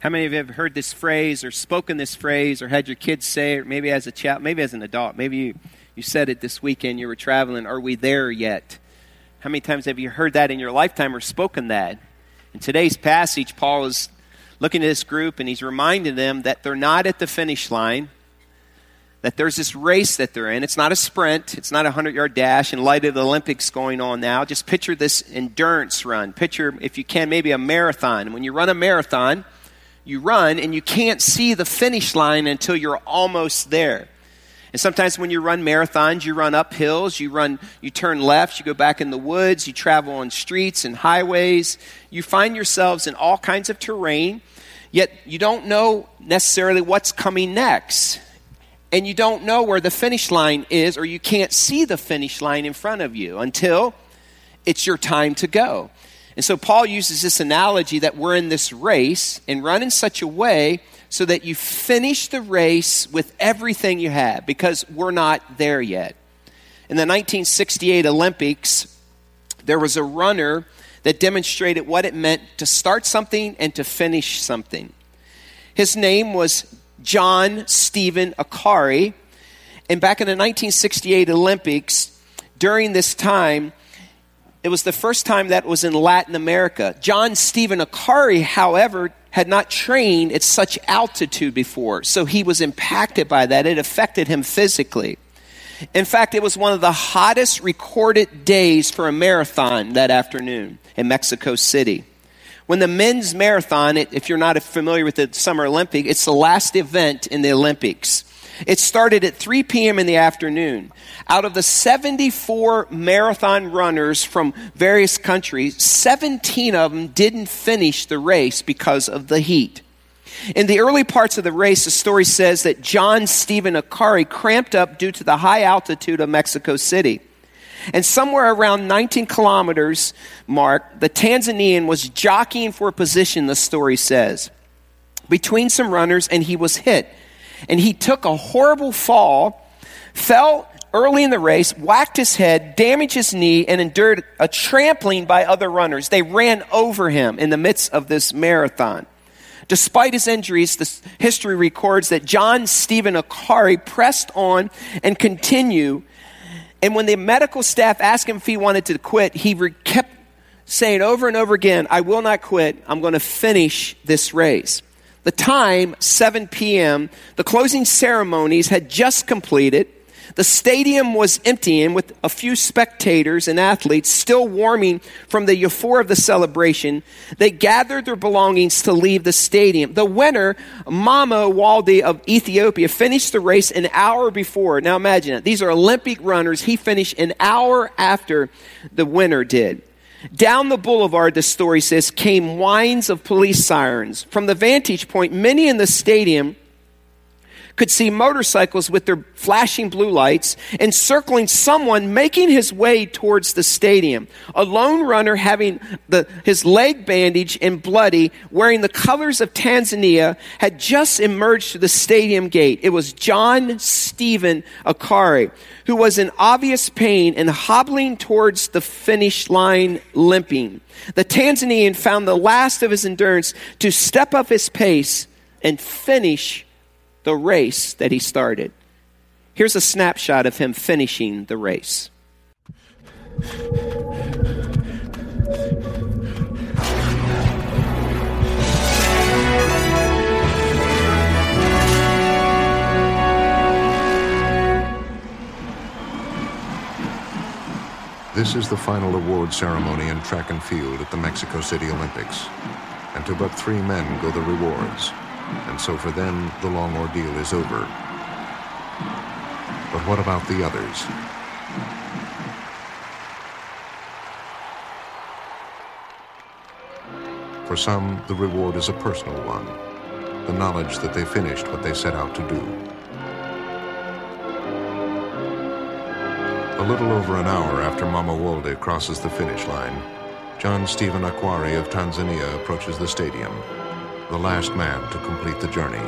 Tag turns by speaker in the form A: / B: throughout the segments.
A: How many of you have heard this phrase or spoken this phrase or had your kids say it, maybe as a child, maybe as an adult? Maybe you, you said it this weekend, you were traveling. Are we there yet? How many times have you heard that in your lifetime or spoken that? In today's passage, Paul is looking at this group and he's reminding them that they're not at the finish line, that there's this race that they're in. It's not a sprint, it's not a 100 yard dash in light of the Olympics going on now. Just picture this endurance run. Picture, if you can, maybe a marathon. When you run a marathon, you run and you can't see the finish line until you're almost there. And sometimes when you run marathons, you run up hills, you run, you turn left, you go back in the woods, you travel on streets and highways. You find yourselves in all kinds of terrain, yet you don't know necessarily what's coming next. And you don't know where the finish line is, or you can't see the finish line in front of you until it's your time to go. And so Paul uses this analogy that we're in this race and run in such a way so that you finish the race with everything you have because we're not there yet. In the 1968 Olympics, there was a runner that demonstrated what it meant to start something and to finish something. His name was John Stephen Akhwari. And back in the 1968 Olympics, during this time, it was the first time that was in Latin America. John Stephen Akhwari, however, had not trained at such altitude before, so he was impacted by that. It affected him physically. In fact, it was one of the hottest recorded days for a marathon that afternoon in Mexico City. When the men's marathon, if you're not familiar with the Summer Olympic, it's the last event in the Olympics. It started at 3 p.m. in the afternoon. Out of the 74 marathon runners from various countries, 17 of them didn't finish the race because of the heat. In the early parts of the race, the story says that John Stephen Akhwari cramped up due to the high altitude of Mexico City. And somewhere around 19 kilometers mark, the Tanzanian was jockeying for a position, the story says, between some runners, and he was hit and he took a horrible fall, fell early in the race, whacked his head, damaged his knee, and endured a trampling by other runners. They ran over him in the midst of this marathon. Despite his injuries, the history records that John Stephen Akhwari pressed on and continued. And when the medical staff asked him if he wanted to quit, he kept saying over and over again, I will not quit. I'm going to finish this race. The time, 7 p.m., the closing ceremonies had just completed. The stadium was emptying with a few spectators and athletes still warming from the euphoria of the celebration. They gathered their belongings to leave the stadium. The winner, Mamo Wolde of Ethiopia, finished the race an hour before. Now imagine it. These are Olympic runners. He finished an hour after the winner did. Down the boulevard, the story says, came whines of police sirens. From the vantage point, many in the stadium could see motorcycles with their flashing blue lights encircling someone making his way towards the stadium. A lone runner having the, his leg bandaged and bloody, wearing the colors of Tanzania, had just emerged to the stadium gate. It was John Stephen Akhwari, who was in obvious pain and hobbling towards the finish line limping. The Tanzanian found the last of his endurance to step up his pace and finish the race that he started. Here's a snapshot of him finishing the race.
B: This is the final award ceremony in track and field at the Mexico City Olympics. And to but three men go the rewards and so for them, the long ordeal is over. But what about the others? For some, the reward is a personal one, the knowledge that they finished what they set out to do. A little over an hour after Mamo Wolde crosses the finish line, John Stephen Akhwari of Tanzania approaches the stadium the last man to complete the journey.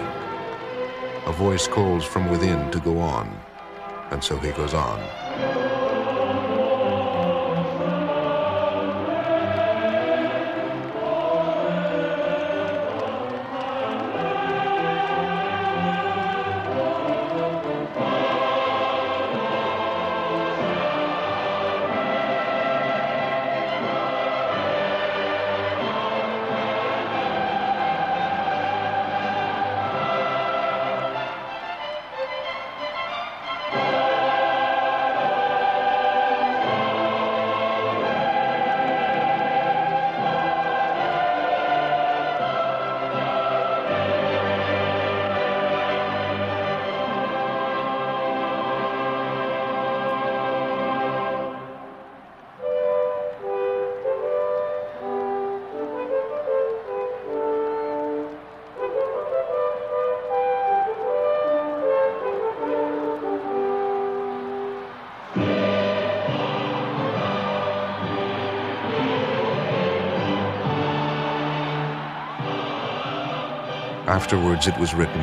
B: A voice calls from within to go on, and so he goes on. Afterwards, it was written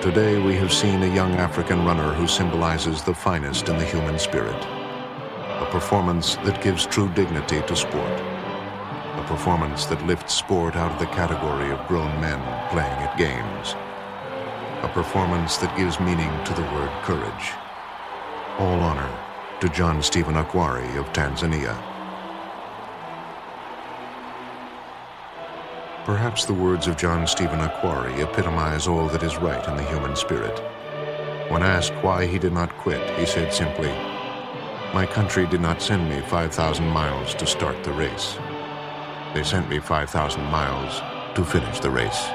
B: Today we have seen a young African runner who symbolizes the finest in the human spirit. A performance that gives true dignity to sport. A performance that lifts sport out of the category of grown men playing at games. A performance that gives meaning to the word courage. All honor to John Stephen Akhwari of Tanzania. Perhaps the words of John Stephen Akhwari epitomize all that is right in the human spirit. When asked why he did not quit, he said simply, My country did not send me 5,000 miles to start the race. They sent me 5,000 miles to finish the race.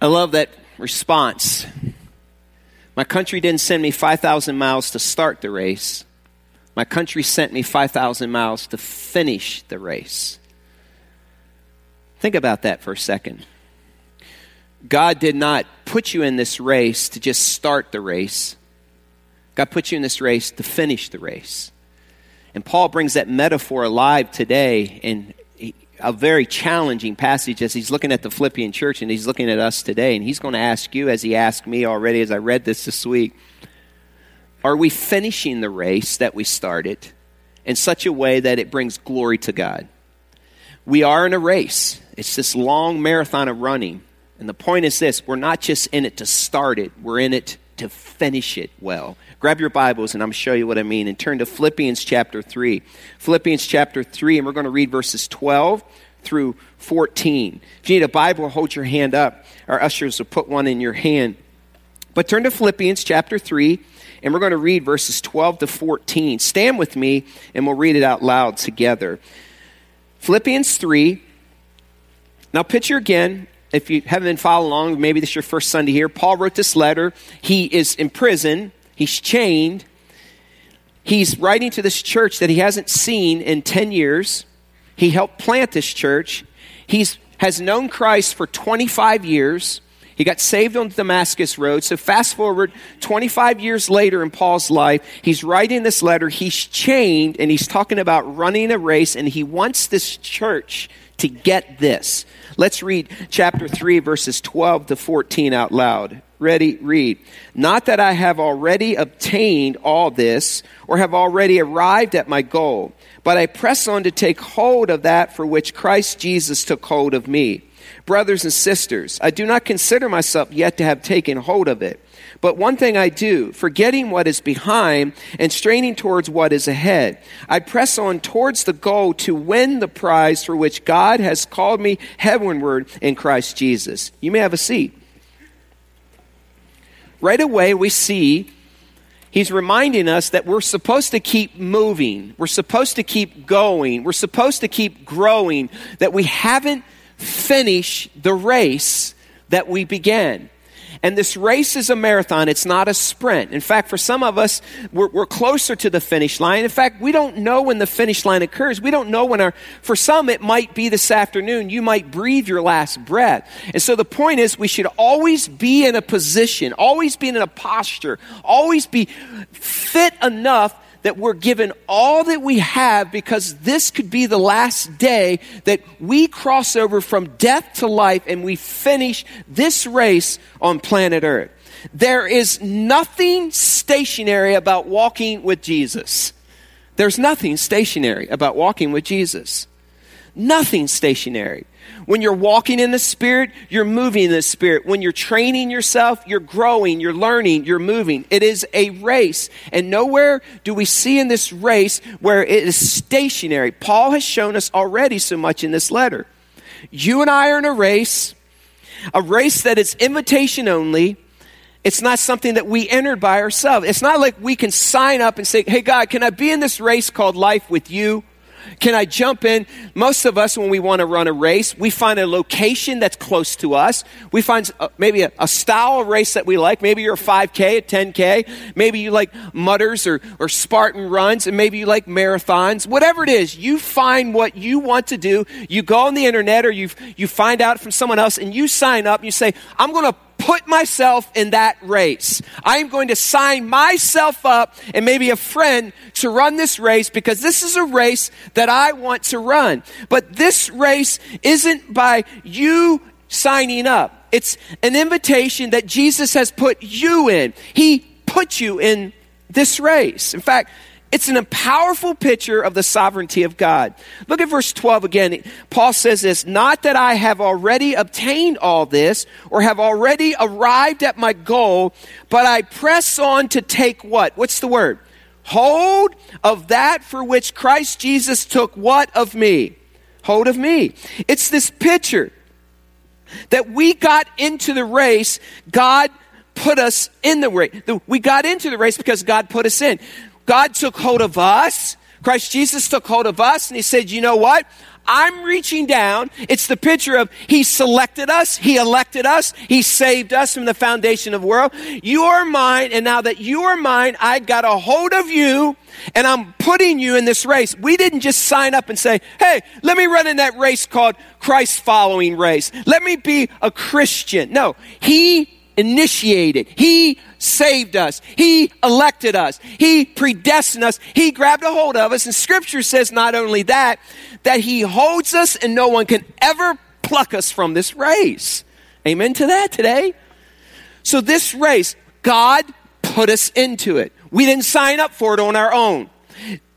A: I love that response. My country didn't send me 5,000 miles to start the race. My country sent me 5,000 miles to finish the race. Think about that for a second. God did not put you in this race to just start the race. God put you in this race to finish the race. And Paul brings that metaphor alive today in a very challenging passage as he's looking at the Philippian church and he's looking at us today. And he's going to ask you, as he asked me already as I read this this week, are we finishing the race that we started in such a way that it brings glory to God? We are in a race, it's this long marathon of running. And the point is this we're not just in it to start it, we're in it to finish it well. Grab your Bibles and I'm going to show you what I mean. And turn to Philippians chapter 3. Philippians chapter 3, and we're going to read verses 12 through 14. If you need a Bible, hold your hand up. Our ushers will put one in your hand. But turn to Philippians chapter 3, and we're going to read verses 12 to 14. Stand with me, and we'll read it out loud together. Philippians 3. Now, picture again if you haven't been following along, maybe this is your first Sunday here. Paul wrote this letter. He is in prison, he's chained. He's writing to this church that he hasn't seen in 10 years. He helped plant this church. He has known Christ for 25 years. He got saved on the Damascus Road. So, fast forward 25 years later in Paul's life, he's writing this letter. He's chained and he's talking about running a race, and he wants this church to get this. Let's read chapter 3, verses 12 to 14 out loud. Ready? Read. Not that I have already obtained all this or have already arrived at my goal, but I press on to take hold of that for which Christ Jesus took hold of me. Brothers and sisters, I do not consider myself yet to have taken hold of it. But one thing I do, forgetting what is behind and straining towards what is ahead, I press on towards the goal to win the prize for which God has called me heavenward in Christ Jesus. You may have a seat. Right away, we see he's reminding us that we're supposed to keep moving, we're supposed to keep going, we're supposed to keep growing, that we haven't finished the race that we began. And this race is a marathon, it's not a sprint. In fact, for some of us, we're, we're, closer to the finish line. In fact, we don't know when the finish line occurs. We don't know when our, for some, it might be this afternoon. You might breathe your last breath. And so the point is, we should always be in a position, always be in a posture, always be fit enough that we're given all that we have because this could be the last day that we cross over from death to life and we finish this race on planet Earth. There is nothing stationary about walking with Jesus. There's nothing stationary about walking with Jesus. Nothing stationary. When you're walking in the Spirit, you're moving in the Spirit. When you're training yourself, you're growing, you're learning, you're moving. It is a race. And nowhere do we see in this race where it is stationary. Paul has shown us already so much in this letter. You and I are in a race, a race that is invitation only. It's not something that we entered by ourselves. It's not like we can sign up and say, Hey, God, can I be in this race called life with you? Can I jump in? Most of us, when we want to run a race, we find a location that's close to us. We find uh, maybe a, a, style of race that we like. Maybe you're a 5K, a 10K. Maybe you like Mudders or, or Spartan runs, and maybe you like marathons. Whatever it is, you find what you want to do. You go on the internet or you, you find out from someone else, and you sign up and you say, I'm going to put myself in that race. I am going to sign myself up and maybe a friend to run this race because this is a race that I want to run. But this race isn't by you signing up. It's an invitation that Jesus has put you in. He put you in this race. In fact, it's an powerful picture of the sovereignty of God. Look at verse 12 again. Paul says this Not that I have already obtained all this or have already arrived at my goal, but I press on to take what? What's the word? Hold of that for which Christ Jesus took what of me? Hold of me. It's this picture that we got into the race, God put us in the race. We got into the race because God put us in. God took hold of us. Christ Jesus took hold of us and he said, you know what? I'm reaching down. It's the picture of He selected us, He elected us, He saved us from the foundation of the world. You are mine, and now that you are mine, I got a hold of you, and I'm putting you in this race. We didn't just sign up and say, hey, let me run in that race called Christ following race. Let me be a Christian. No, He initiated. He saved us. He elected us. He predestined us. He grabbed a hold of us. And scripture says not only that, that he holds us and no one can ever pluck us from this race. Amen to that today. So this race, God put us into it. We didn't sign up for it on our own.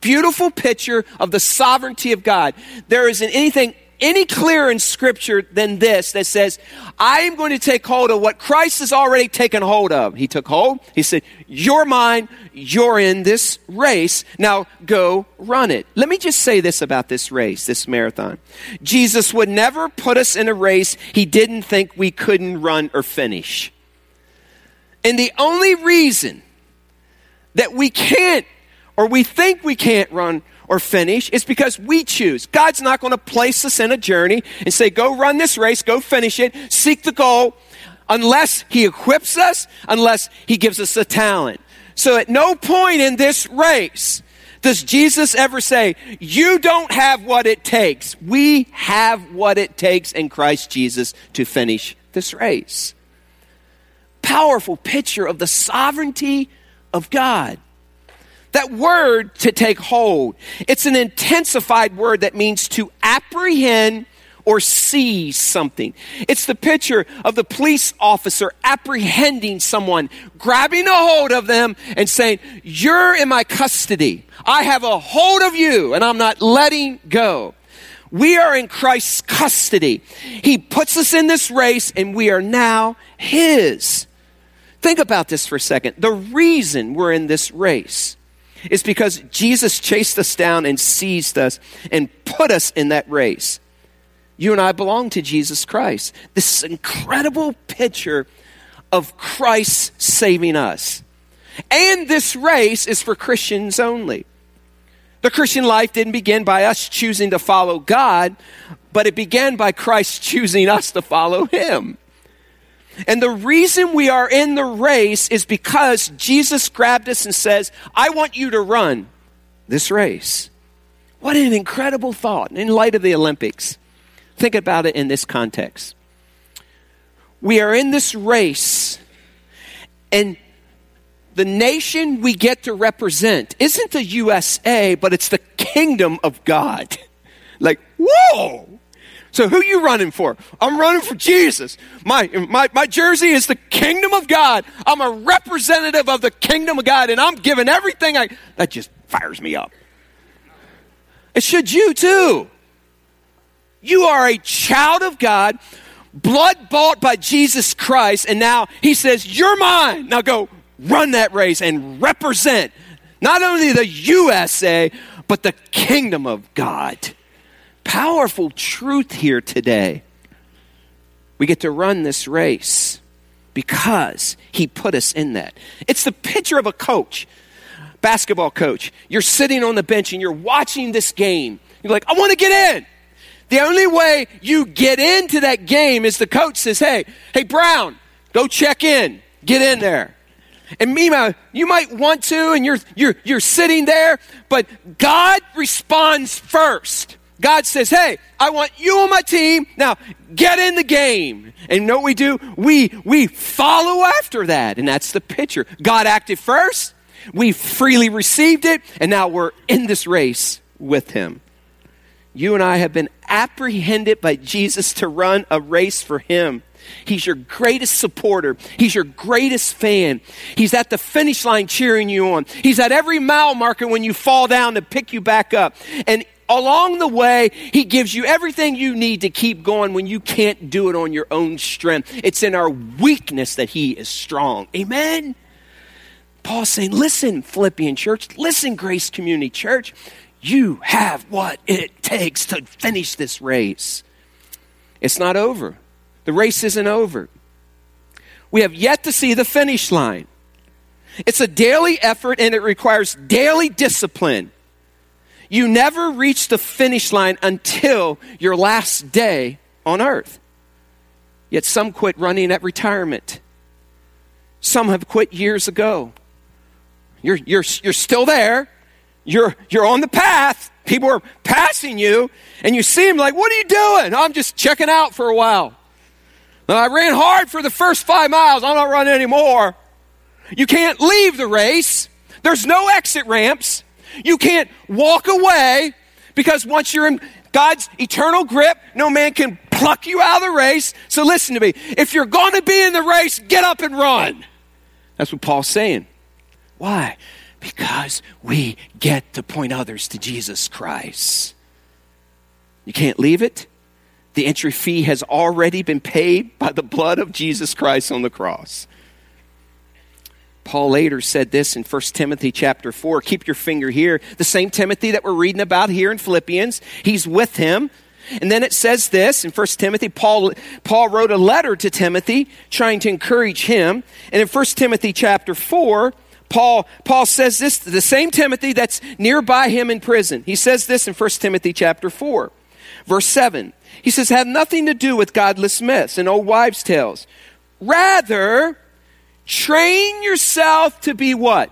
A: Beautiful picture of the sovereignty of God. There isn't anything any clearer in scripture than this that says, I am going to take hold of what Christ has already taken hold of. He took hold. He said, You're mine. You're in this race. Now go run it. Let me just say this about this race, this marathon. Jesus would never put us in a race he didn't think we couldn't run or finish. And the only reason that we can't or we think we can't run or finish is because we choose. God's not going to place us in a journey and say, go run this race, go finish it, seek the goal, unless He equips us, unless He gives us a talent. So at no point in this race does Jesus ever say, You don't have what it takes. We have what it takes in Christ Jesus to finish this race. Powerful picture of the sovereignty of God. That word to take hold, it's an intensified word that means to apprehend or seize something. It's the picture of the police officer apprehending someone, grabbing a hold of them and saying, You're in my custody. I have a hold of you and I'm not letting go. We are in Christ's custody. He puts us in this race and we are now His. Think about this for a second. The reason we're in this race is because Jesus chased us down and seized us and put us in that race. You and I belong to Jesus Christ. This incredible picture of Christ saving us. And this race is for Christians only. The Christian life didn't begin by us choosing to follow God, but it began by Christ choosing us to follow Him. And the reason we are in the race is because Jesus grabbed us and says, I want you to run this race. What an incredible thought in light of the Olympics. Think about it in this context. We are in this race, and the nation we get to represent isn't the USA, but it's the kingdom of God. Like, whoa! So who you running for? I'm running for Jesus. My, my, my jersey is the kingdom of God. I'm a representative of the kingdom of God and I'm giving everything I, that just fires me up. It should you too. You are a child of God, blood bought by Jesus Christ, and now he says, You're mine. Now go run that race and represent not only the USA, but the kingdom of God powerful truth here today. We get to run this race because he put us in that. It's the picture of a coach, basketball coach. You're sitting on the bench and you're watching this game. You're like, I want to get in. The only way you get into that game is the coach says, Hey, hey, Brown, go check in. Get in there. And meanwhile, you might want to, and you're, you're, you're sitting there, but God responds first. God says, Hey, I want you on my team. Now get in the game. And you know what we do? We, we follow after that. And that's the picture. God acted first. We freely received it. And now we're in this race with Him. You and I have been apprehended by Jesus to run a race for Him. He's your greatest supporter. He's your greatest fan. He's at the finish line cheering you on. He's at every mile marker when you fall down to pick you back up. And along the way, He gives you everything you need to keep going when you can't do it on your own strength. It's in our weakness that He is strong. Amen? Paul's saying, listen, Philippian church, listen, Grace Community Church, you have what it takes to finish this race. It's not over. The race isn't over. We have yet to see the finish line. It's a daily effort and it requires daily discipline. You never reach the finish line until your last day on earth. Yet some quit running at retirement. Some have quit years ago. You're, you're, you're still there. You're, you're on the path. People are passing you, and you see them like, What are you doing? I'm just checking out for a while. Now, I ran hard for the first five miles. I'm not running anymore. You can't leave the race. There's no exit ramps. You can't walk away because once you're in God's eternal grip, no man can pluck you out of the race. So listen to me. If you're going to be in the race, get up and run. That's what Paul's saying. Why? Because we get to point others to Jesus Christ. You can't leave it. The entry fee has already been paid by the blood of Jesus Christ on the cross. Paul later said this in 1 Timothy chapter 4. Keep your finger here. The same Timothy that we're reading about here in Philippians. He's with him. And then it says this in 1 Timothy, Paul, Paul wrote a letter to Timothy trying to encourage him. And in 1 Timothy chapter 4, Paul, Paul says this to the same Timothy that's nearby him in prison. He says this in 1 Timothy chapter 4, verse 7. He says, have nothing to do with godless myths and old wives' tales. Rather, train yourself to be what?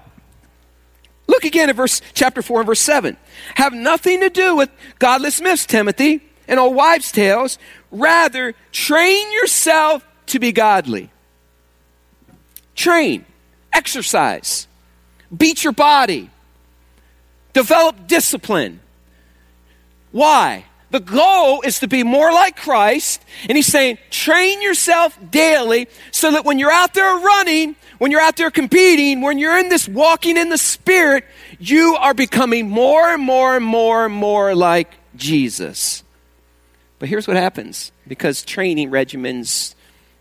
A: Look again at verse chapter 4 and verse 7. Have nothing to do with godless myths, Timothy, and old wives' tales. Rather, train yourself to be godly. Train, exercise, beat your body, develop discipline. Why? The goal is to be more like Christ. And he's saying, train yourself daily so that when you're out there running, when you're out there competing, when you're in this walking in the Spirit, you are becoming more and more and more and more like Jesus. But here's what happens because training regimens,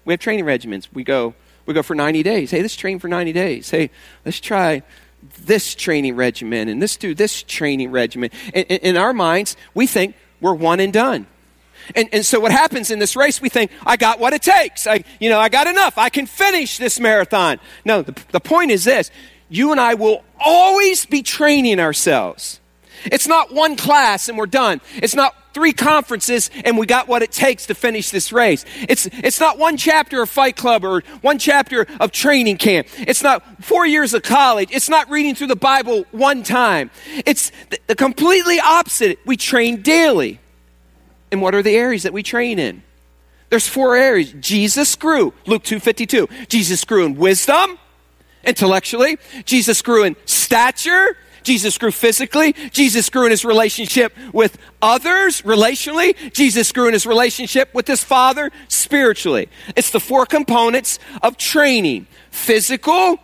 A: we have training regimens. We go, we go for 90 days. Hey, let's train for 90 days. Hey, let's try this training regimen and let's do this training regimen. In, in, in our minds, we think we're one and done. And, and so what happens in this race, we think, I got what it takes. I, you know, I got enough. I can finish this marathon. No, the, the point is this. You and I will always be training ourselves. It's not one class and we're done. It's not three conferences and we got what it takes to finish this race. It's, it's not one chapter of Fight Club or one chapter of training camp. It's not four years of college. It's not reading through the Bible one time. It's the, the completely opposite. We train daily. And what are the areas that we train in? There's four areas. Jesus grew. Luke 2.52. Jesus grew in wisdom, intellectually. Jesus grew in stature, Jesus grew physically. Jesus grew in his relationship with others relationally. Jesus grew in his relationship with his Father spiritually. It's the four components of training physical,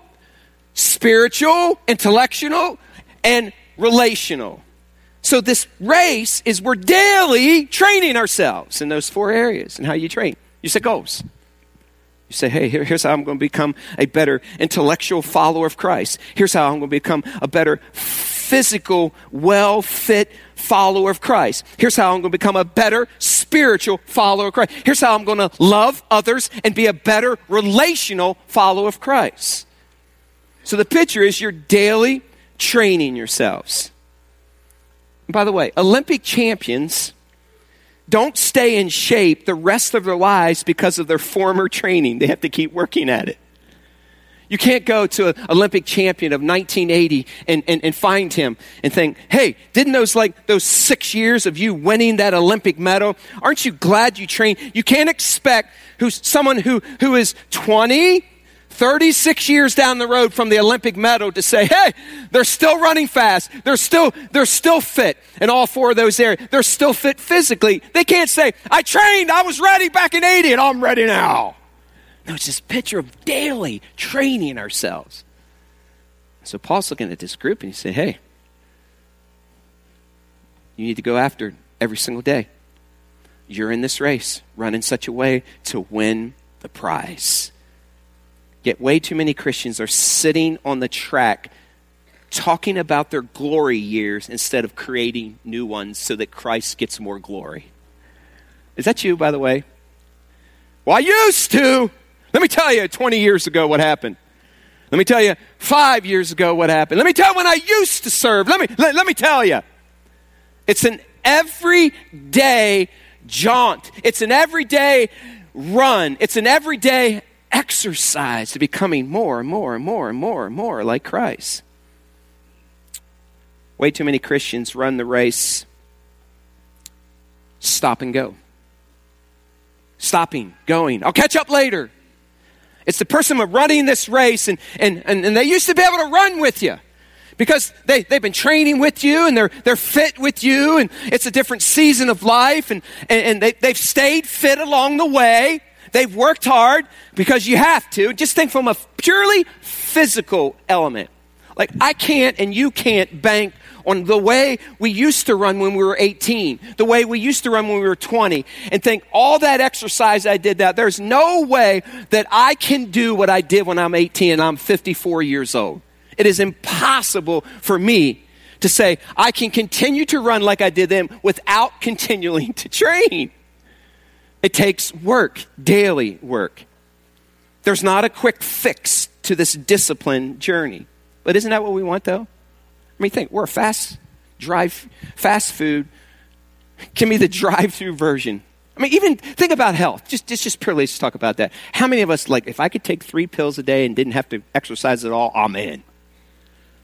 A: spiritual, intellectual, and relational. So this race is we're daily training ourselves in those four areas and how you train. You set goals. You say, hey, here, here's how I'm going to become a better intellectual follower of Christ. Here's how I'm going to become a better physical, well fit follower of Christ. Here's how I'm going to become a better spiritual follower of Christ. Here's how I'm going to love others and be a better relational follower of Christ. So the picture is you're daily training yourselves. And by the way, Olympic champions don't stay in shape the rest of their lives because of their former training. They have to keep working at it. You can't go to an Olympic champion of 1980 and, and, and find him and think, hey, didn't those like those six years of you winning that Olympic medal, aren't you glad you trained? You can't expect who's someone who, who is 20, 36 years down the road from the Olympic medal to say, hey, they're still running fast. They're still, they're still fit in all four of those areas. They're still fit physically. They can't say, I trained, I was ready back in 80 and I'm ready now. No, it's this picture of daily training ourselves. So Paul's looking at this group and he said, Hey, you need to go after every single day. You're in this race. Run in such a way to win the prize. Yet, way too many Christians are sitting on the track talking about their glory years instead of creating new ones so that Christ gets more glory. Is that you, by the way? Well, I used to. Let me tell you 20 years ago what happened. Let me tell you five years ago what happened. Let me tell you when I used to serve. Let me, let, let me tell you. It's an everyday jaunt, it's an everyday run, it's an everyday exercise to becoming more and more and more and more and more like Christ. Way too many Christians run the race, stop and go. Stopping, going. I'll catch up later. It's the person running this race, and, and, and, and they used to be able to run with you because they, they've been training with you and they're, they're fit with you, and it's a different season of life, and, and, and they, they've stayed fit along the way. They've worked hard because you have to. Just think from a purely physical element. Like, I can't and you can't bank on the way we used to run when we were 18, the way we used to run when we were 20, and think all that exercise I did that, there's no way that I can do what I did when I'm 18 and I'm 54 years old. It is impossible for me to say I can continue to run like I did then without continuing to train. It takes work, daily work. There's not a quick fix to this discipline journey. But isn't that what we want, though? I mean, think we're a fast drive, fast food. Give me the drive-through version. I mean, even think about health. Just, just, just purely let's talk about that. How many of us, like, if I could take three pills a day and didn't have to exercise at all, I'm in.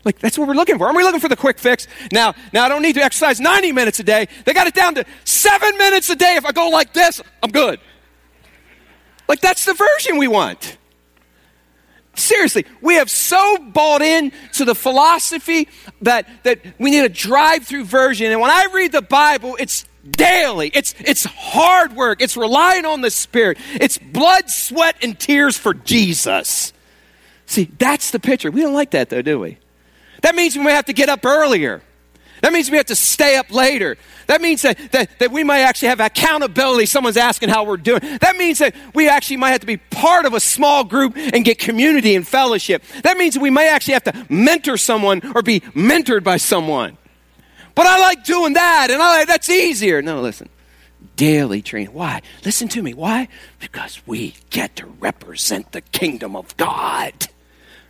A: Like, that's what we're looking for. Are we looking for the quick fix? Now, now I don't need to exercise 90 minutes a day. They got it down to seven minutes a day. If I go like this, I'm good. Like, that's the version we want. Seriously, we have so bought in to the philosophy that, that we need a drive through version. And when I read the Bible, it's daily. It's, it's hard work. It's relying on the Spirit. It's blood, sweat, and tears for Jesus. See, that's the picture. We don't like that, though, do we? That means we may have to get up earlier. That means we have to stay up later. That means that, that, that we might actually have accountability. Someone's asking how we're doing. That means that we actually might have to be part of a small group and get community and fellowship. That means we may actually have to mentor someone or be mentored by someone. But I like doing that, and I like, that's easier. No, listen. Daily training. Why? Listen to me. Why? Because we get to represent the kingdom of God.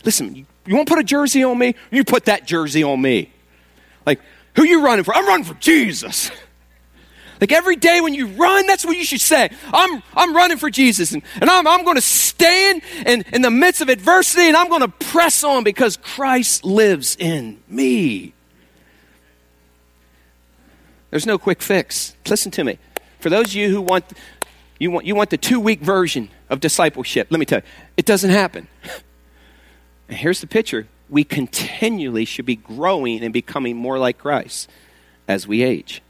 A: Listen, you want to put a jersey on me? You put that jersey on me. Like, who you running for? I'm running for Jesus. Like every day when you run, that's what you should say. I'm, I'm running for Jesus and, and I'm, I'm going to stand in, in the midst of adversity and I'm going to press on because Christ lives in me. There's no quick fix. Listen to me. For those of you who want, you want, you want the two week version of discipleship, let me tell you, it doesn't happen. And here's the picture we continually should be growing and becoming more like Christ as we age.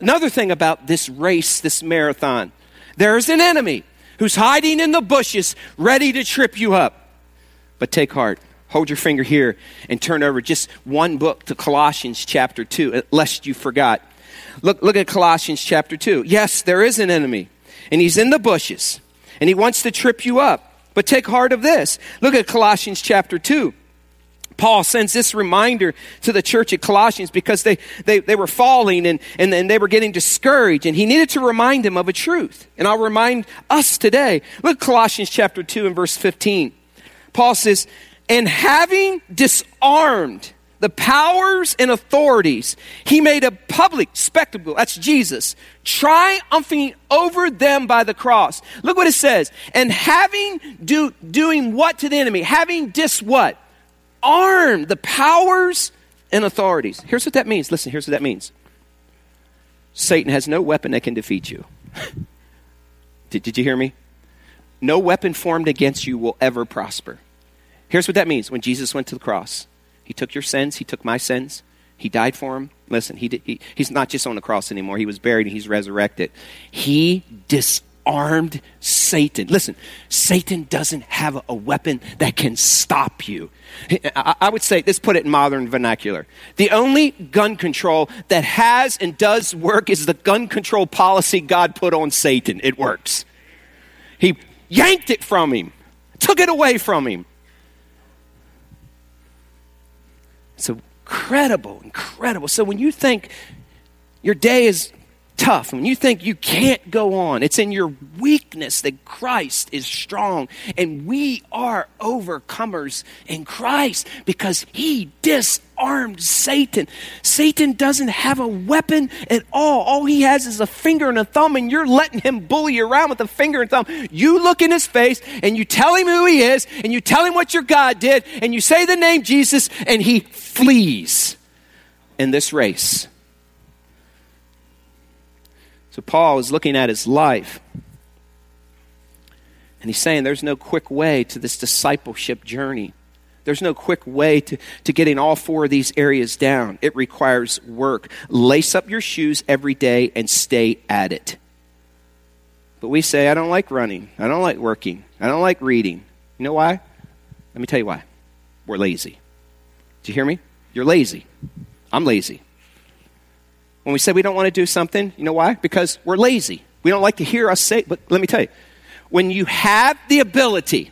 A: Another thing about this race, this marathon, there's an enemy who's hiding in the bushes, ready to trip you up. But take heart. Hold your finger here and turn over just one book to Colossians chapter 2, uh, lest you forgot. Look, look at Colossians chapter 2. Yes, there is an enemy, and he's in the bushes, and he wants to trip you up. But take heart of this. Look at Colossians chapter 2. Paul sends this reminder to the church at Colossians because they, they, they were falling and, and, and they were getting discouraged, and he needed to remind them of a truth. And I'll remind us today. Look at Colossians chapter 2 and verse 15. Paul says, And having disarmed the powers and authorities. He made a public spectacle. That's Jesus. Triumphing over them by the cross. Look what it says. And having do, doing what to the enemy? Having dis what? Armed the powers and authorities. Here's what that means. Listen, here's what that means. Satan has no weapon that can defeat you. did, did you hear me? No weapon formed against you will ever prosper. Here's what that means when Jesus went to the cross. He took your sins, He took my sins, He died for them. Listen, he, did, he He's not just on the cross anymore, He was buried and He's resurrected. He disarmed Satan. Listen, Satan doesn't have a weapon that can stop you. I, I would say, let's put it in modern vernacular. The only gun control that has and does work is the gun control policy God put on Satan. It works. He yanked it from him, took it away from him. It's incredible, incredible. So when you think your day is tough, when you think you can't go on, it's in your weakness that Christ is strong. And we are overcomers in Christ because he disarmed Satan. Satan doesn't have a weapon at all. All he has is a finger and a thumb, and you're letting him bully you around with a finger and thumb. You look in his face and you tell him who he is, and you tell him what your God did, and you say the name Jesus, and he flees in this race. So Paul is looking at his life. And he's saying there's no quick way to this discipleship journey. There's no quick way to, to getting all four of these areas down. It requires work. Lace up your shoes every day and stay at it. But we say, I don't like running. I don't like working. I don't like reading. You know why? Let me tell you why. We're lazy. Do you hear me? You're lazy. I'm lazy. When we say we don't want to do something, you know why? Because we're lazy. We don't like to hear us say, but let me tell you, when you have the ability,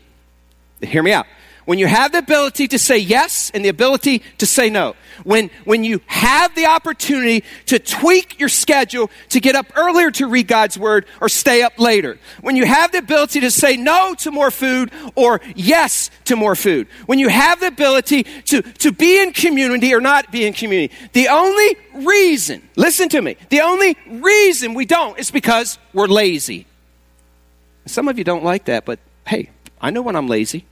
A: hear me out, when you have the ability to say yes and the ability to say no, when, when you have the opportunity to tweak your schedule to get up earlier to read God's word or stay up later, when you have the ability to say no to more food or yes to more food, when you have the ability to, to be in community or not be in community, the only reason, listen to me, the only reason we don't is because we're lazy. Some of you don't like that, but hey, I know when I'm lazy.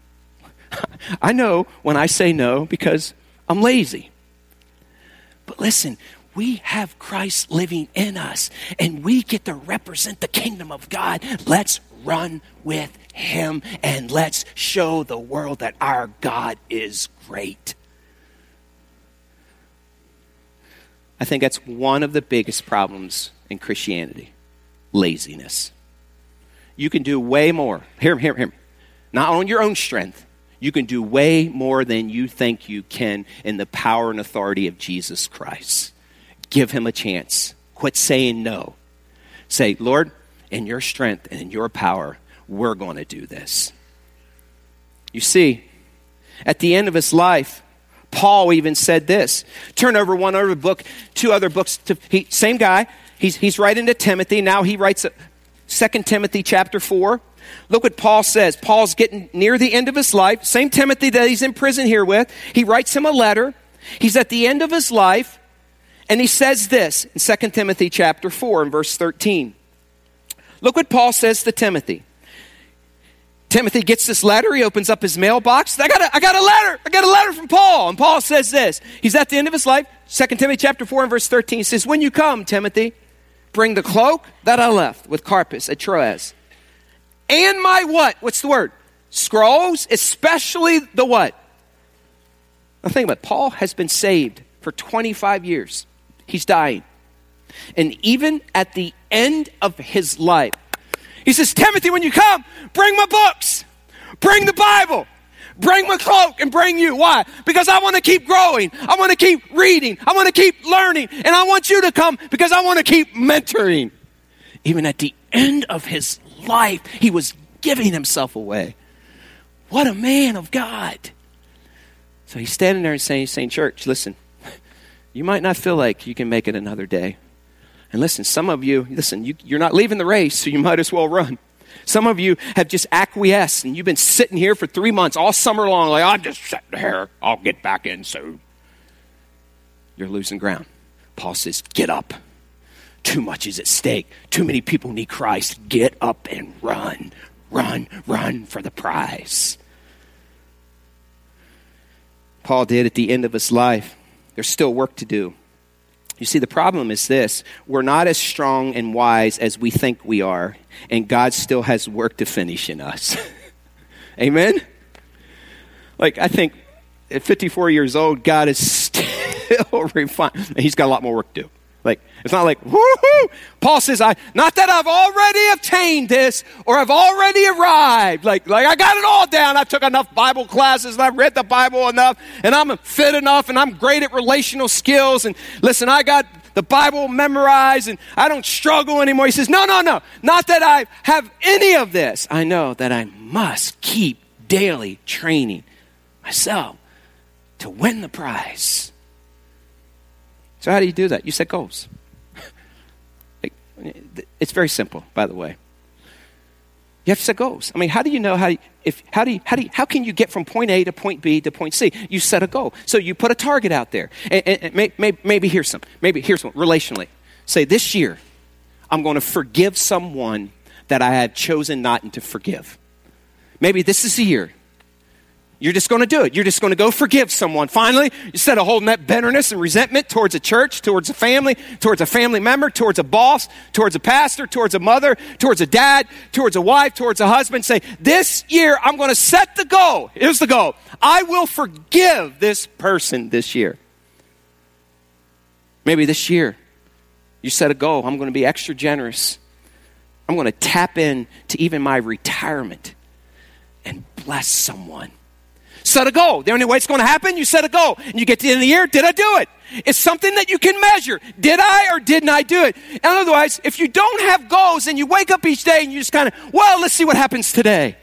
A: I know when I say no because I'm lazy. But listen, we have Christ living in us and we get to represent the kingdom of God. Let's run with him and let's show the world that our God is great. I think that's one of the biggest problems in Christianity laziness. You can do way more. Hear, him, hear, hear. Him. Not on your own strength, you can do way more than you think you can in the power and authority of Jesus Christ. Give him a chance. Quit saying no. Say, Lord, in your strength and in your power, we're going to do this. You see, at the end of his life, Paul even said this. Turn over one other book, two other books. To, he, same guy. He's, he's writing to Timothy. Now he writes uh, Second Timothy chapter 4. Look what Paul says. Paul's getting near the end of his life. Same Timothy that he's in prison here with. He writes him a letter. He's at the end of his life. And he says this in 2 Timothy chapter 4 and verse 13. Look what Paul says to Timothy. Timothy gets this letter. He opens up his mailbox. I got, a, I got a letter. I got a letter from Paul. And Paul says this. He's at the end of his life. 2 Timothy chapter 4 and verse 13 says, When you come, Timothy, bring the cloak that I left with Carpus at Troas and my what? What's the word? Scrolls, especially the what? Now think about it. Paul has been saved for 25 years. He's dying. And even at the end of his life, he says, Timothy, when you come, bring my books, bring the Bible, bring my cloak, and bring you. Why? Because I want to keep growing. I want to keep reading. I want to keep learning. And I want you to come because I want to keep mentoring. Even at the end of his life. He was giving himself away. What a man of God. So he's standing there and saying, saying, Church, listen, you might not feel like you can make it another day. And listen, some of you, listen, you, you're not leaving the race, so you might as well run. Some of you have just acquiesced and you've been sitting here for three months all summer long, like, I'm just sitting here. I'll get back in soon. you're losing ground. Paul says, Get up. Too much is at stake. Too many people need Christ. Get up and run. Run, run for the prize. Paul did at the end of his life. There's still work to do. You see, the problem is this we're not as strong and wise as we think we are, and God still has work to finish in us. Amen? Like, I think at 54 years old, God is still refining. He's got a lot more work to do. Like, it's not like, woohoo! Paul says, I, not that I've already obtained this or I've already arrived. Like, like I got it all down. I took enough Bible classes and I've read the Bible enough and I'm fit enough and I'm great at relational skills. And listen, I got the Bible memorized and I don't struggle anymore. He says, no, no, no. Not that I have any of this. I know that I must keep daily training myself to win the prize. So, how do you do that? You set goals. it's very simple, by the way. You have to set goals. I mean, how do you know how if how do you, how do you, how can you get from point A to point B to point C? You set a goal. So you put a target out there. And, and, and may, may, maybe here's some. Maybe here's one. Relationally, say this year, I'm going to forgive someone that I have chosen not to forgive. Maybe this is the year you're just going to do it. You're just going to go forgive someone. Finally, instead of holding that bitterness and resentment towards a church, towards a family, towards a family member, towards a boss, towards a pastor, towards a mother, towards a dad, towards a wife, towards a husband, say, This year I'm going to set the goal. Here's the goal I will forgive this person this year. Maybe this year you set a goal. I'm going to be extra generous. I'm going to tap in to even my retirement and bless someone Set a goal. The only way it's going to happen, you set a goal. And you get to the end of the year, did I do it? It's something that you can measure. Did I or didn't I do it? And otherwise, if you don't have goals and you wake up each day and you just kind of, well, let's see what happens today.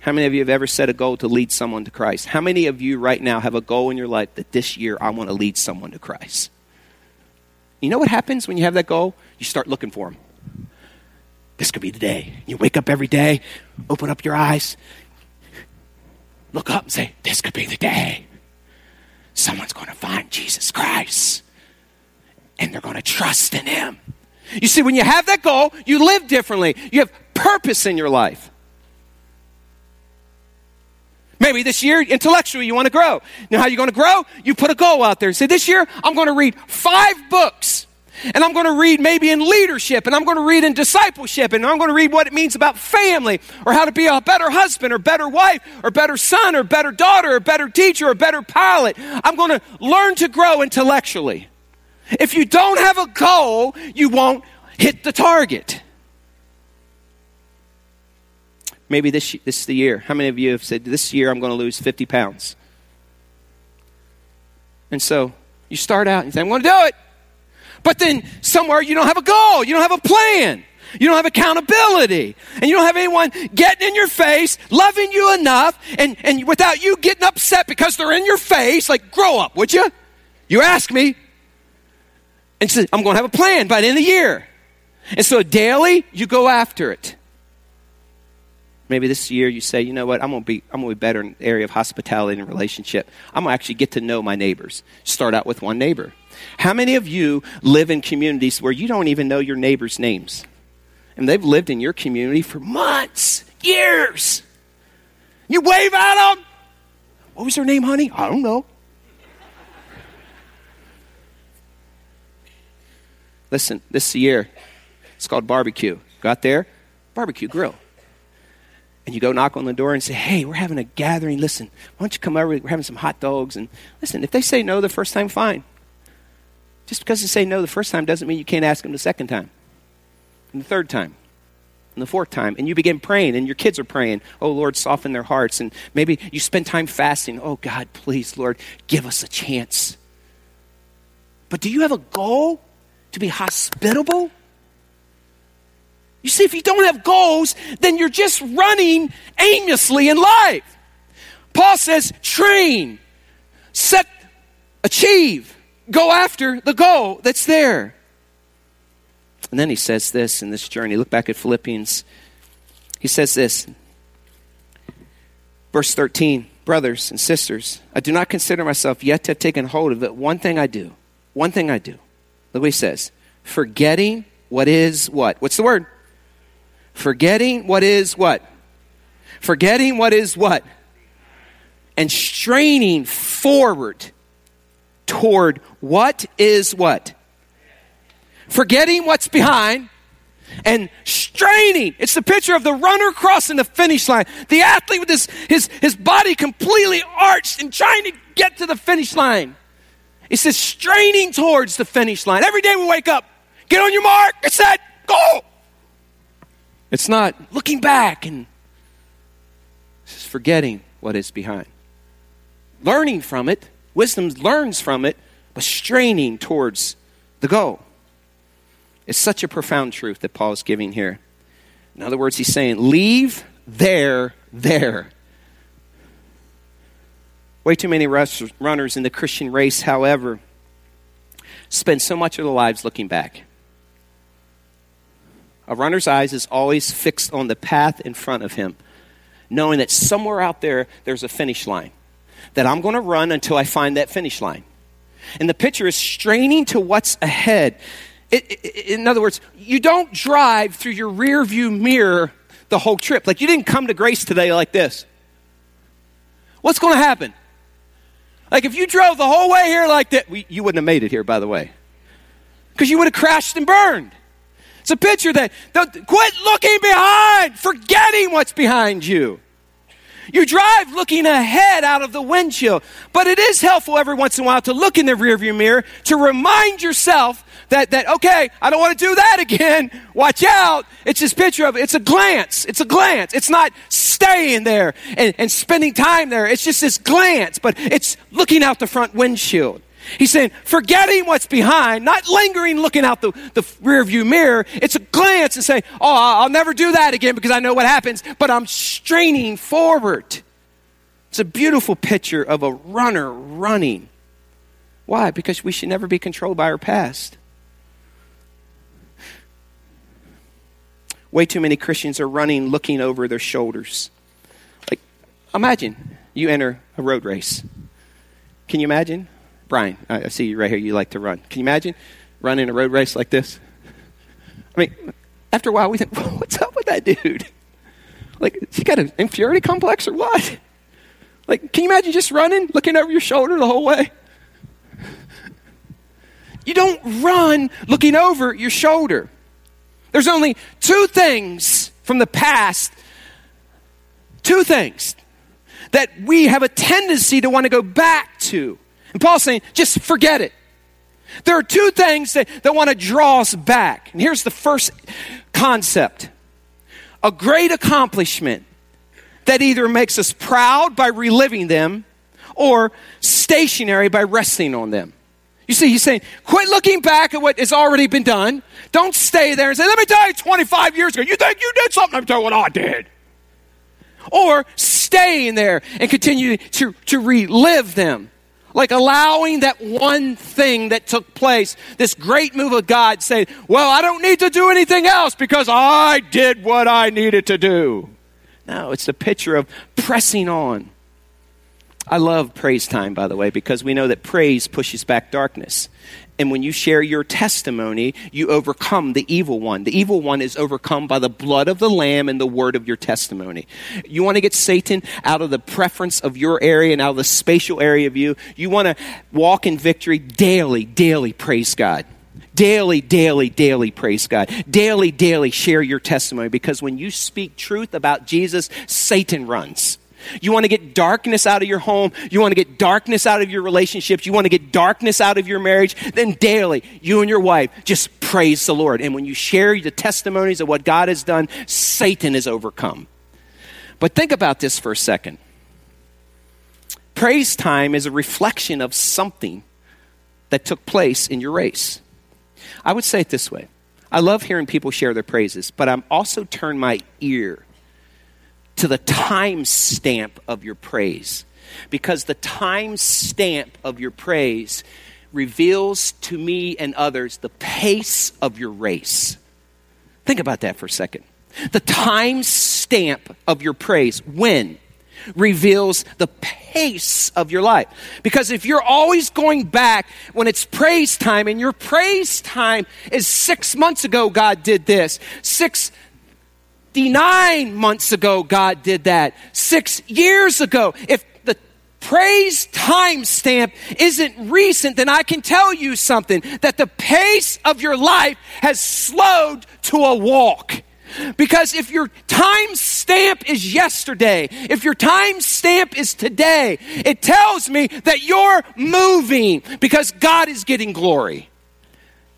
A: How many of you have ever set a goal to lead someone to Christ? How many of you right now have a goal in your life that this year I want to lead someone to Christ? You know what happens when you have that goal? You start looking for them. This could be the day. You wake up every day, open up your eyes, look up and say, This could be the day. Someone's going to find Jesus Christ and they're going to trust in Him. You see, when you have that goal, you live differently. You have purpose in your life. Maybe this year, intellectually, you want to grow. Now, how are you going to grow? You put a goal out there. Say, this year, I'm going to read five books and I'm going to read maybe in leadership, and I'm going to read in discipleship, and I'm going to read what it means about family, or how to be a better husband, or better wife, or better son, or better daughter, or better teacher, or better pilot. I'm going to learn to grow intellectually. If you don't have a goal, you won't hit the target. Maybe this, this is the year. How many of you have said, This year I'm going to lose 50 pounds? And so you start out and say, I'm going to do it. But then somewhere you don't have a goal, you don't have a plan. You don't have accountability. And you don't have anyone getting in your face, loving you enough, and, and without you getting upset because they're in your face, like, grow up, would you? You ask me. And say, I'm going to have a plan by the end of the year. And so daily, you go after it. Maybe this year you say, you know what, I'm going to be, I'm going to be better in the area of hospitality and relationship. I'm going to actually get to know my neighbors. Start out with one neighbor. How many of you live in communities where you don't even know your neighbors' names? And they've lived in your community for months, years. You wave at them. What was their name, honey? I don't know. Listen, this year, it's called barbecue. Got there? Barbecue grill. And you go knock on the door and say, Hey, we're having a gathering. Listen, why don't you come over? We're having some hot dogs. And listen, if they say no the first time, fine. Just because they say no the first time doesn't mean you can't ask them the second time, and the third time, and the fourth time. And you begin praying, and your kids are praying, Oh, Lord, soften their hearts. And maybe you spend time fasting. Oh, God, please, Lord, give us a chance. But do you have a goal to be hospitable? You see, if you don't have goals, then you're just running aimlessly in life. Paul says, train, set, achieve go after the goal that's there. And then he says this in this journey. Look back at Philippians. He says this. Verse 13 Brothers and sisters, I do not consider myself yet to have taken hold of it. One thing I do. One thing I do. Look what he says. Forgetting what is what? What's the word? Forgetting what is what? Forgetting what is what? And straining forward toward what is what? Forgetting what's behind and straining. It's the picture of the runner crossing the finish line. The athlete with his, his, his body completely arched and trying to get to the finish line. It says straining towards the finish line. Every day we wake up, get on your mark, get set, go. It's not looking back and just forgetting what is behind. Learning from it, wisdom learns from it, but straining towards the goal. It's such a profound truth that Paul is giving here. In other words, he's saying, leave there, there. Way too many runners in the Christian race, however, spend so much of their lives looking back. A runner's eyes is always fixed on the path in front of him, knowing that somewhere out there there's a finish line, that I'm going to run until I find that finish line. And the picture is straining to what's ahead. It, it, in other words, you don't drive through your rear view mirror the whole trip. Like you didn't come to grace today like this. What's going to happen? Like if you drove the whole way here like that, you wouldn't have made it here, by the way, because you would have crashed and burned. It's a picture that don't quit looking behind, forgetting what's behind you. You drive looking ahead out of the windshield, but it is helpful every once in a while to look in the rearview mirror to remind yourself that, that, okay, I don't want to do that again. Watch out. It's this picture of, it's a glance. It's a glance. It's not staying there and, and spending time there. It's just this glance, but it's looking out the front windshield. He's saying, forgetting what's behind, not lingering looking out the, the rear view mirror. It's a glance and say, oh, I'll never do that again because I know what happens, but I'm straining forward. It's a beautiful picture of a runner running. Why? Because we should never be controlled by our past. Way too many Christians are running looking over their shoulders. Like, imagine you enter a road race. Can you imagine? Brian, I see you right here. You like to run. Can you imagine running a road race like this? I mean, after a while, we think, what's up with that dude? Like, he got an inferiority complex or what? Like, can you imagine just running, looking over your shoulder the whole way? You don't run looking over your shoulder. There's only two things from the past, two things that we have a tendency to want to go back to. And Paul's saying, just forget it. There are two things that, that want to draw us back. And here's the first concept a great accomplishment that either makes us proud by reliving them or stationary by resting on them. You see, he's saying, quit looking back at what has already been done. Don't stay there and say, let me tell you 25 years ago, you think you did something, let me tell you what I did. Or staying there and continue to, to relive them. Like allowing that one thing that took place, this great move of God, say, well, I don't need to do anything else because I did what I needed to do. No, it's the picture of pressing on I love praise time, by the way, because we know that praise pushes back darkness. And when you share your testimony, you overcome the evil one. The evil one is overcome by the blood of the Lamb and the word of your testimony. You want to get Satan out of the preference of your area and out of the spatial area of you. You want to walk in victory daily, daily, praise God. Daily, daily, daily praise God. Daily, daily share your testimony because when you speak truth about Jesus, Satan runs. You want to get darkness out of your home. You want to get darkness out of your relationships. You want to get darkness out of your marriage. Then daily, you and your wife just praise the Lord. And when you share the testimonies of what God has done, Satan is overcome. But think about this for a second. Praise time is a reflection of something that took place in your race. I would say it this way I love hearing people share their praises, but I'm also turn my ear to the time stamp of your praise. Because the time stamp of your praise reveals to me and others the pace of your race. Think about that for a second. The time stamp of your praise. When? reveals the pace of your life. Because if you're always going back when it's praise time and your praise time is six months ago, God did this. Six Nine months ago, God did that. Six years ago. If the praise timestamp isn't recent, then I can tell you something that the pace of your life has slowed to a walk. Because if your time stamp is yesterday, if your time stamp is today, it tells me that you're moving because God is getting glory.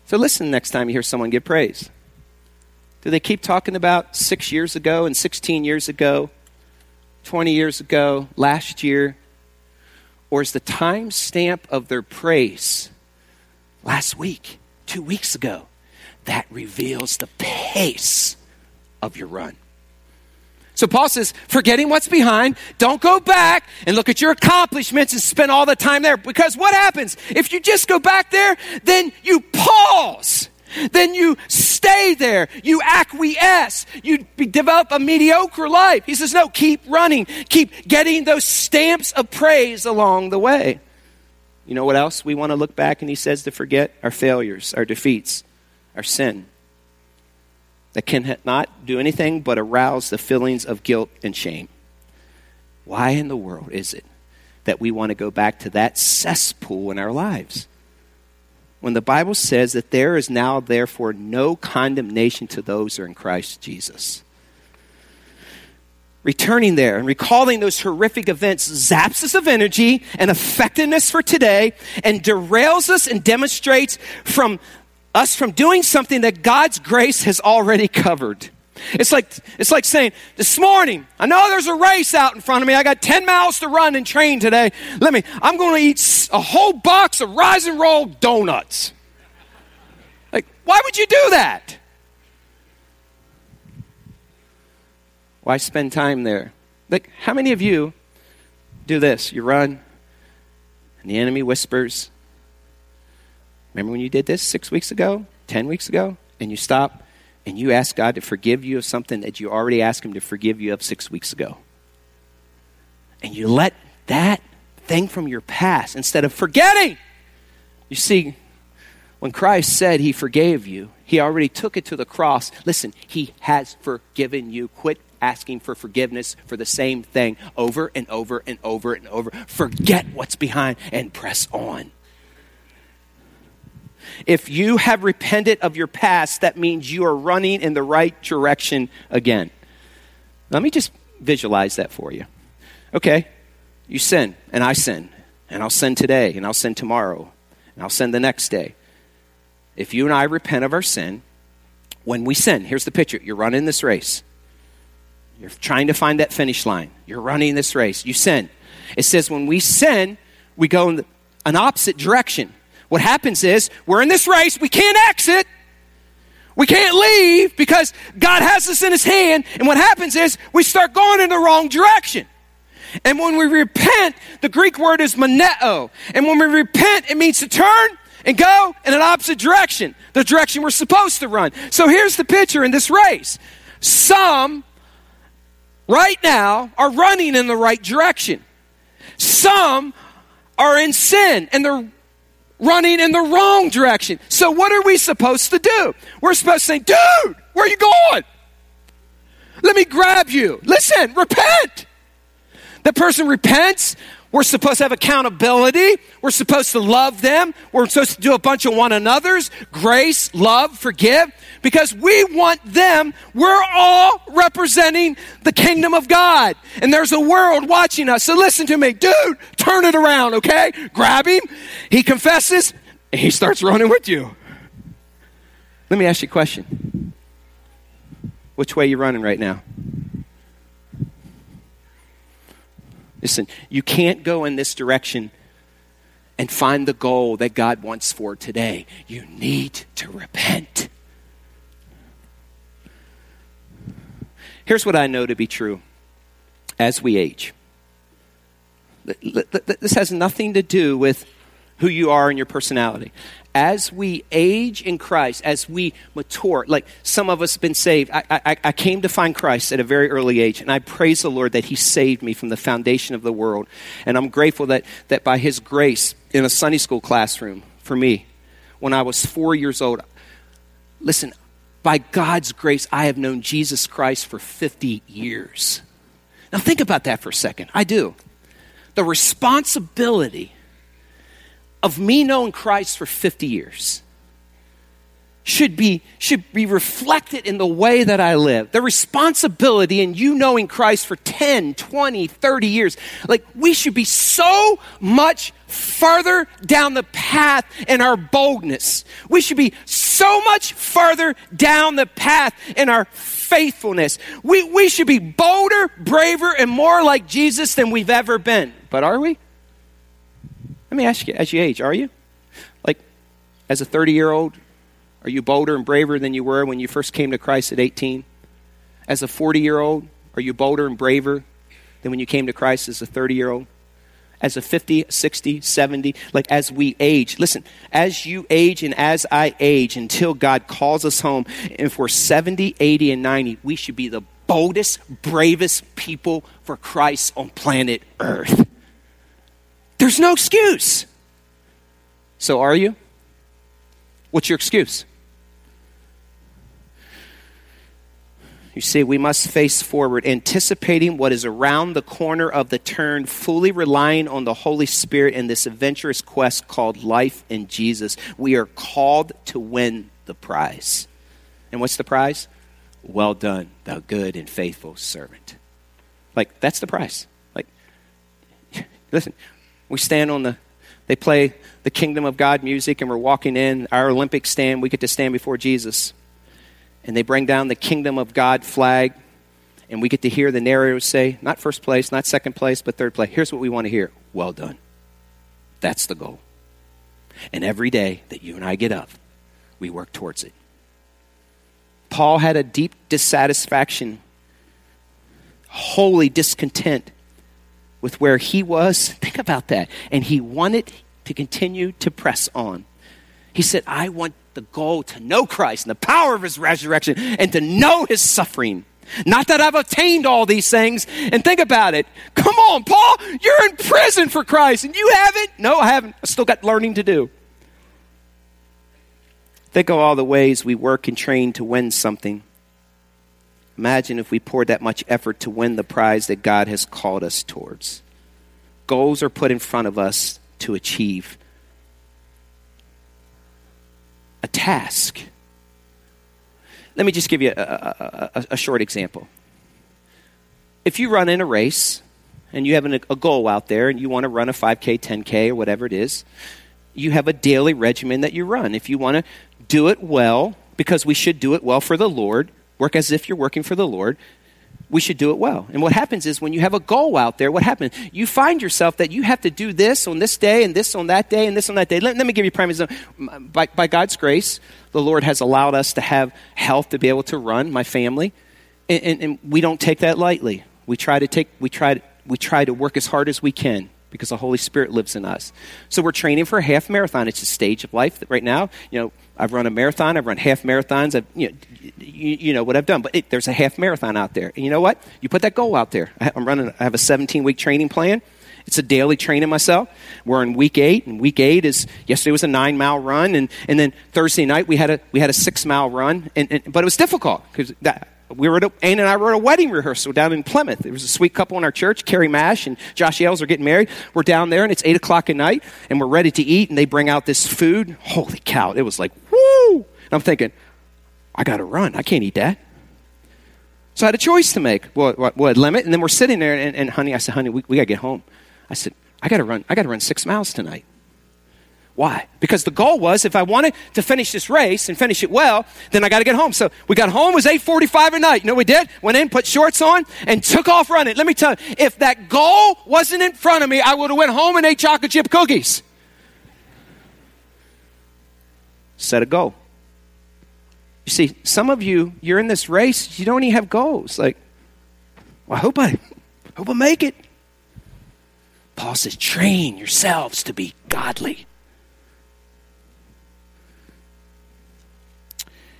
A: So listen next time you hear someone give praise. Do they keep talking about six years ago and 16 years ago, 20 years ago, last year? Or is the time stamp of their praise last week, two weeks ago? That reveals the pace of your run. So Paul says, forgetting what's behind, don't go back and look at your accomplishments and spend all the time there. Because what happens? If you just go back there, then you pause. Then you stay there. You acquiesce. You develop a mediocre life. He says, no, keep running. Keep getting those stamps of praise along the way. You know what else we want to look back and he says to forget? Our failures, our defeats, our sin that cannot do anything but arouse the feelings of guilt and shame. Why in the world is it that we want to go back to that cesspool in our lives? When the Bible says that there is now, therefore, no condemnation to those who are in Christ Jesus. Returning there and recalling those horrific events zaps us of energy and effectiveness for today and derails us and demonstrates from us from doing something that God's grace has already covered. It's like, it's like saying, this morning, I know there's a race out in front of me. I got 10 miles to run and train today. Let me, I'm going to eat a whole box of Rise'n Roll donuts. Like, why would you do that? Why spend time there? Like, how many of you do this? You run, and the enemy whispers, Remember when you did this six weeks ago, 10 weeks ago, and you stop and you ask God to forgive you of something that you already asked Him to forgive you of six weeks ago? And you let that thing from your past instead of forgetting. You see, when Christ said He forgave you, He already took it to the cross. Listen, He has forgiven you. Quit asking for forgiveness for the same thing over and over and over and over. Forget what's behind and press on. If you have repented of your past, that means you are running in the right direction again. Let me just visualize that for you. Okay, you sin, and I sin, and I'll sin today, and I'll sin tomorrow, and I'll sin the next day. If you and I repent of our sin, when we sin, here's the picture you're running this race. You're trying to find that finish line. You're running this race. You sin. It says when we sin, we go in an opposite direction. What happens is we're in this race, we can't exit. We can't leave because God has us in his hand. And what happens is we start going in the wrong direction. And when we repent, the Greek word is moneo. And when we repent, it means to turn and go in an opposite direction, the direction we're supposed to run. So here's the picture in this race. Some right now are running in the right direction. Some are in sin and they're running in the wrong direction. So, what are we supposed to do? We're supposed to say, dude, where are you going? Let me grab you. Listen, repent. The person repents. We're supposed to have accountability. We're supposed to love them. We're supposed to do a bunch of one another's grace, love, forgive, because we want them. We're all representing the kingdom of God. And there's a world watching us. So listen to me. Dude, turn it around, okay? Grab him. He confesses, and he starts running with you. Let me ask you a question. Which way are you running right now? Listen, you can't go in this direction and find the goal that God wants for today. You need to repent. Here's what I know to be true as we age. This has nothing to do with who you are and your personality. As we age in Christ, as we mature, like some of us have been saved. I, I, I, came to find Christ at a very early age, and I praise the Lord that He saved me from the foundation of the world. And I'm grateful that, that by His grace, in a Sunday school classroom, for me, when I was four years old, listen, by God's grace, I have known Jesus Christ for 50 years. Now, think about that for a second. I do. The responsibility of me knowing Christ for 50 years should be, should be reflected in the way that I live. The responsibility in you knowing Christ for 10, 20, 30 years. Like, we should be so much further down the path in our boldness. We should be so much further down the path in our faithfulness. We, we should be bolder, braver, and more like Jesus than we've ever been. But are we? Let me ask you, as you age, are you? Like, as a 30 year old, are you bolder and braver than you were when you first came to Christ at 18? As a 40 year old, are you bolder and braver than when you came to Christ as a 30 year old? As a 50, 60, 70, like as we age. Listen, as you age and as I age until God calls us home, if we're 70, 80, and 90, we should be the boldest, bravest people for Christ on planet Earth. There's no excuse. So are you? What's your excuse? You see, we must face forward, anticipating what is around the corner of the turn, fully relying on the Holy Spirit in this adventurous quest called life in Jesus. We are called to win the prize. And what's the prize? Well done, thou good and faithful servant. Like, that's the prize. Like, listen, we stand on the, they play the kingdom of God music, and we're walking in our Olympic stand. We get to stand before Jesus and they bring down the kingdom of God flag, and we get to hear the narrator say, not first place, not second place, but third place. Here's what we want to hear Well done. That's the goal. And every day that you and I get up, we work towards it. Paul had a deep dissatisfaction, holy discontent with where he was. Think about that. And he wanted to continue to press on. He said, I want the goal to know Christ and the power of his resurrection and to know his suffering. Not that I've attained all these things. And think about it. Come on, Paul, you're in prison for Christ and you haven't? No, I haven't. I still got learning to do. Think of all the ways we work and train to win something. Imagine if we poured that much effort to win the prize that God has called us towards. Goals are put in front of us to achieve a task. Let me just give you a, a, a, a short example. If you run in a race and you have an, a goal out there and you want to run a 5K, 10K, or whatever it is, you have a daily regimen that you run. If you want to do it well, because we should do it well for the Lord, work as if you're working for the Lord, we should do it well. And what happens is when you have a goal out there, what happens? You find yourself that you have to do this on this day and this on that day and this on that day. Let, let me give you a prime example. By, by God's grace, the Lord has allowed us to have health to be able to run, my family, and, and, and we don't take that lightly. We try to take, we try, we try to work as hard as we can because the Holy Spirit lives in us. So we're training for a half marathon. It's a stage of life right now. You know, I've run a marathon. I've run half marathons. I've, you, know, you, you know what I've done. But it, there's a half marathon out there. And you know what? You put that goal out there. I, am running. I have a 17 week training plan. It's a daily training myself. We're in week eight, and week eight is yesterday was a nine mile run, and, and then Thursday night we had a we had a six mile run, and, and but it was difficult because that we were at a, and I were at a wedding rehearsal down in Plymouth. There was a sweet couple in our church, Carrie Mash and Josh Yales are getting married. We're down there and it's eight o'clock at night and we're ready to eat and they bring out this food. Holy cow! It was like woo! And I'm thinking, I got to run. I can't eat that. So I had a choice to make. What, what limit? And then we're sitting there and, and honey, I said, honey, we, we got to get home. I said, I got to run. I got to run six miles tonight. Why? Because the goal was if I wanted to finish this race and finish it well, then I got to get home. So we got home, it was 8.45 at night. You know what we did? Went in, put shorts on, and took off running. Let me tell you, if that goal wasn't in front of me, I would have went home and ate chocolate chip cookies. Set a goal. You see, some of you, you're in this race, you don't even have goals. Like, well, I hope I hope I make it. Paul says, train yourselves to be godly.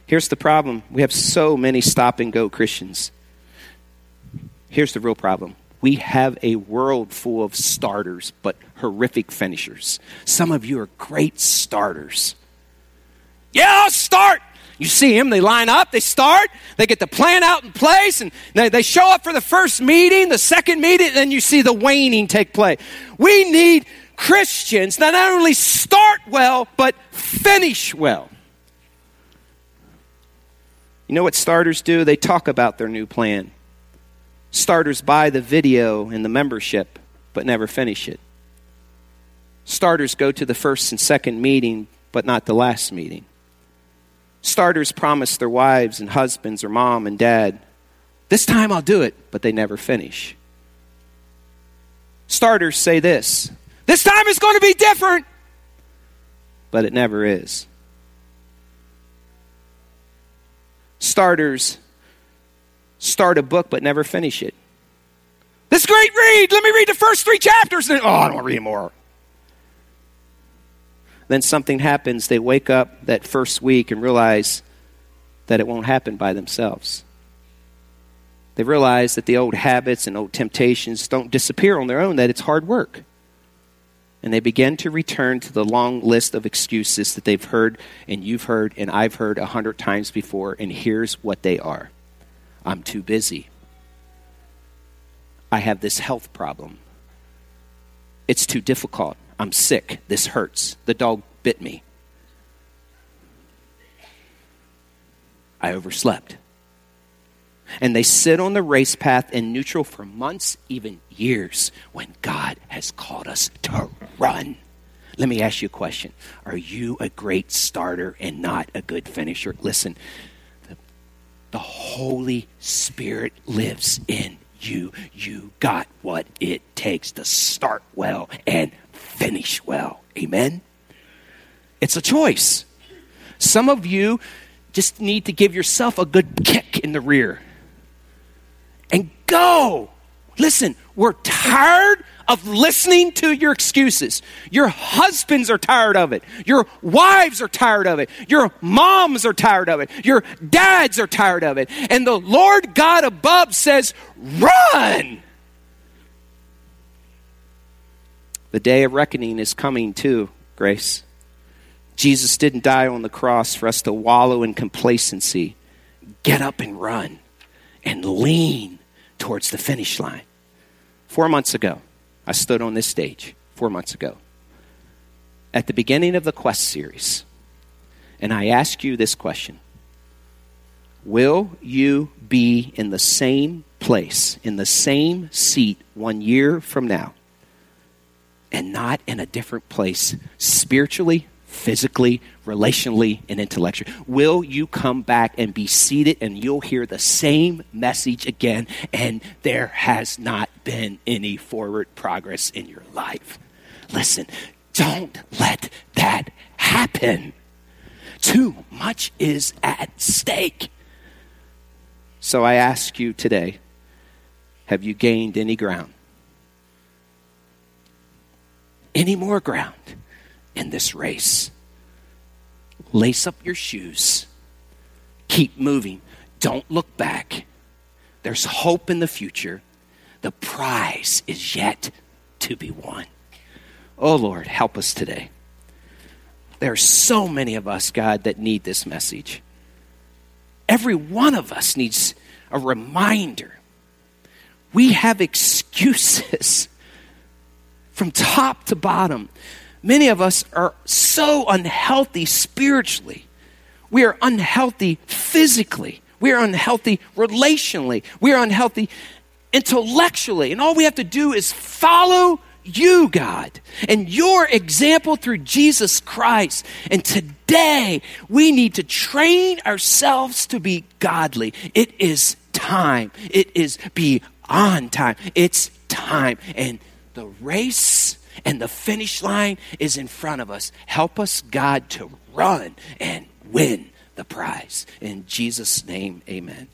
A: Here's the problem we have so many stop and go Christians. Here's the real problem we have a world full of starters, but horrific finishers. Some of you are great starters. Yeah, I'll start. You see them, they line up, they start, they get the plan out in place, and they, they show up for the first meeting, the second meeting, and then you see the waning take place. We need Christians that not only start well, but finish well. You know what starters do? They talk about their new plan. Starters buy the video and the membership, but never finish it. Starters go to the first and second meeting, but not the last meeting. Starters promise their wives and husbands or mom and dad, this time I'll do it, but they never finish. Starters say this this time is going to be different, but it never is. Starters start a book but never finish it. This great read, let me read the first three chapters. Oh, I don't want to read more. Then something happens. They wake up that first week and realize that it won't happen by themselves. They realize that the old habits and old temptations don't disappear on their own, that it's hard work. And they begin to return to the long list of excuses that they've heard, and you've heard, and I've heard a hundred times before. And here's what they are I'm too busy. I have this health problem. It's too difficult. I'm sick. This hurts. The dog bit me. I overslept. And they sit on the race path in neutral for months, even years, when God has called us to run. Let me ask you a question Are you a great starter and not a good finisher? Listen, the Holy Spirit lives in you. You got what it takes to start well and finish well. Amen? It's a choice. Some of you just need to give yourself a good kick in the rear go. Listen, we're tired of listening to your excuses. Your husbands are tired of it. Your wives are tired of it. Your moms are tired of it. Your dads are tired of it. And the Lord God above says, run. The day of reckoning is coming too, Grace. Jesus didn't die on the cross for us to wallow in complacency. Get up and run and lean towards the finish line. Four months ago, I stood on this stage four months ago at the beginning of the Quest series, and I asked you this question Will you be in the same place, in the same seat one year from now, and not in a different place spiritually, physically, relationally, and intellectually? Will you come back and be seated and you'll hear the same message again and there has not been any forward progress in your life? Listen, don't let that happen. Too much is at stake. So I ask you today have you gained any ground? Any more ground? In this race. Lace up your shoes. Keep moving. Don't look back. There's hope in the future. The prize is yet to be won. Oh Lord, help us today. There are so many of us, God, that need this message. Every one of us needs a reminder. We have excuses from top to bottom Many of us are so unhealthy spiritually. We are unhealthy physically. We are unhealthy relationally. We are unhealthy intellectually. And all we have to do is follow you, God, and your example through Jesus Christ. And today, we need to train ourselves to be godly. It is time. It is beyond time. It's time. And the race and the finish line is in front of us. Help us, God, to run and win the prize. In Jesus' name, amen.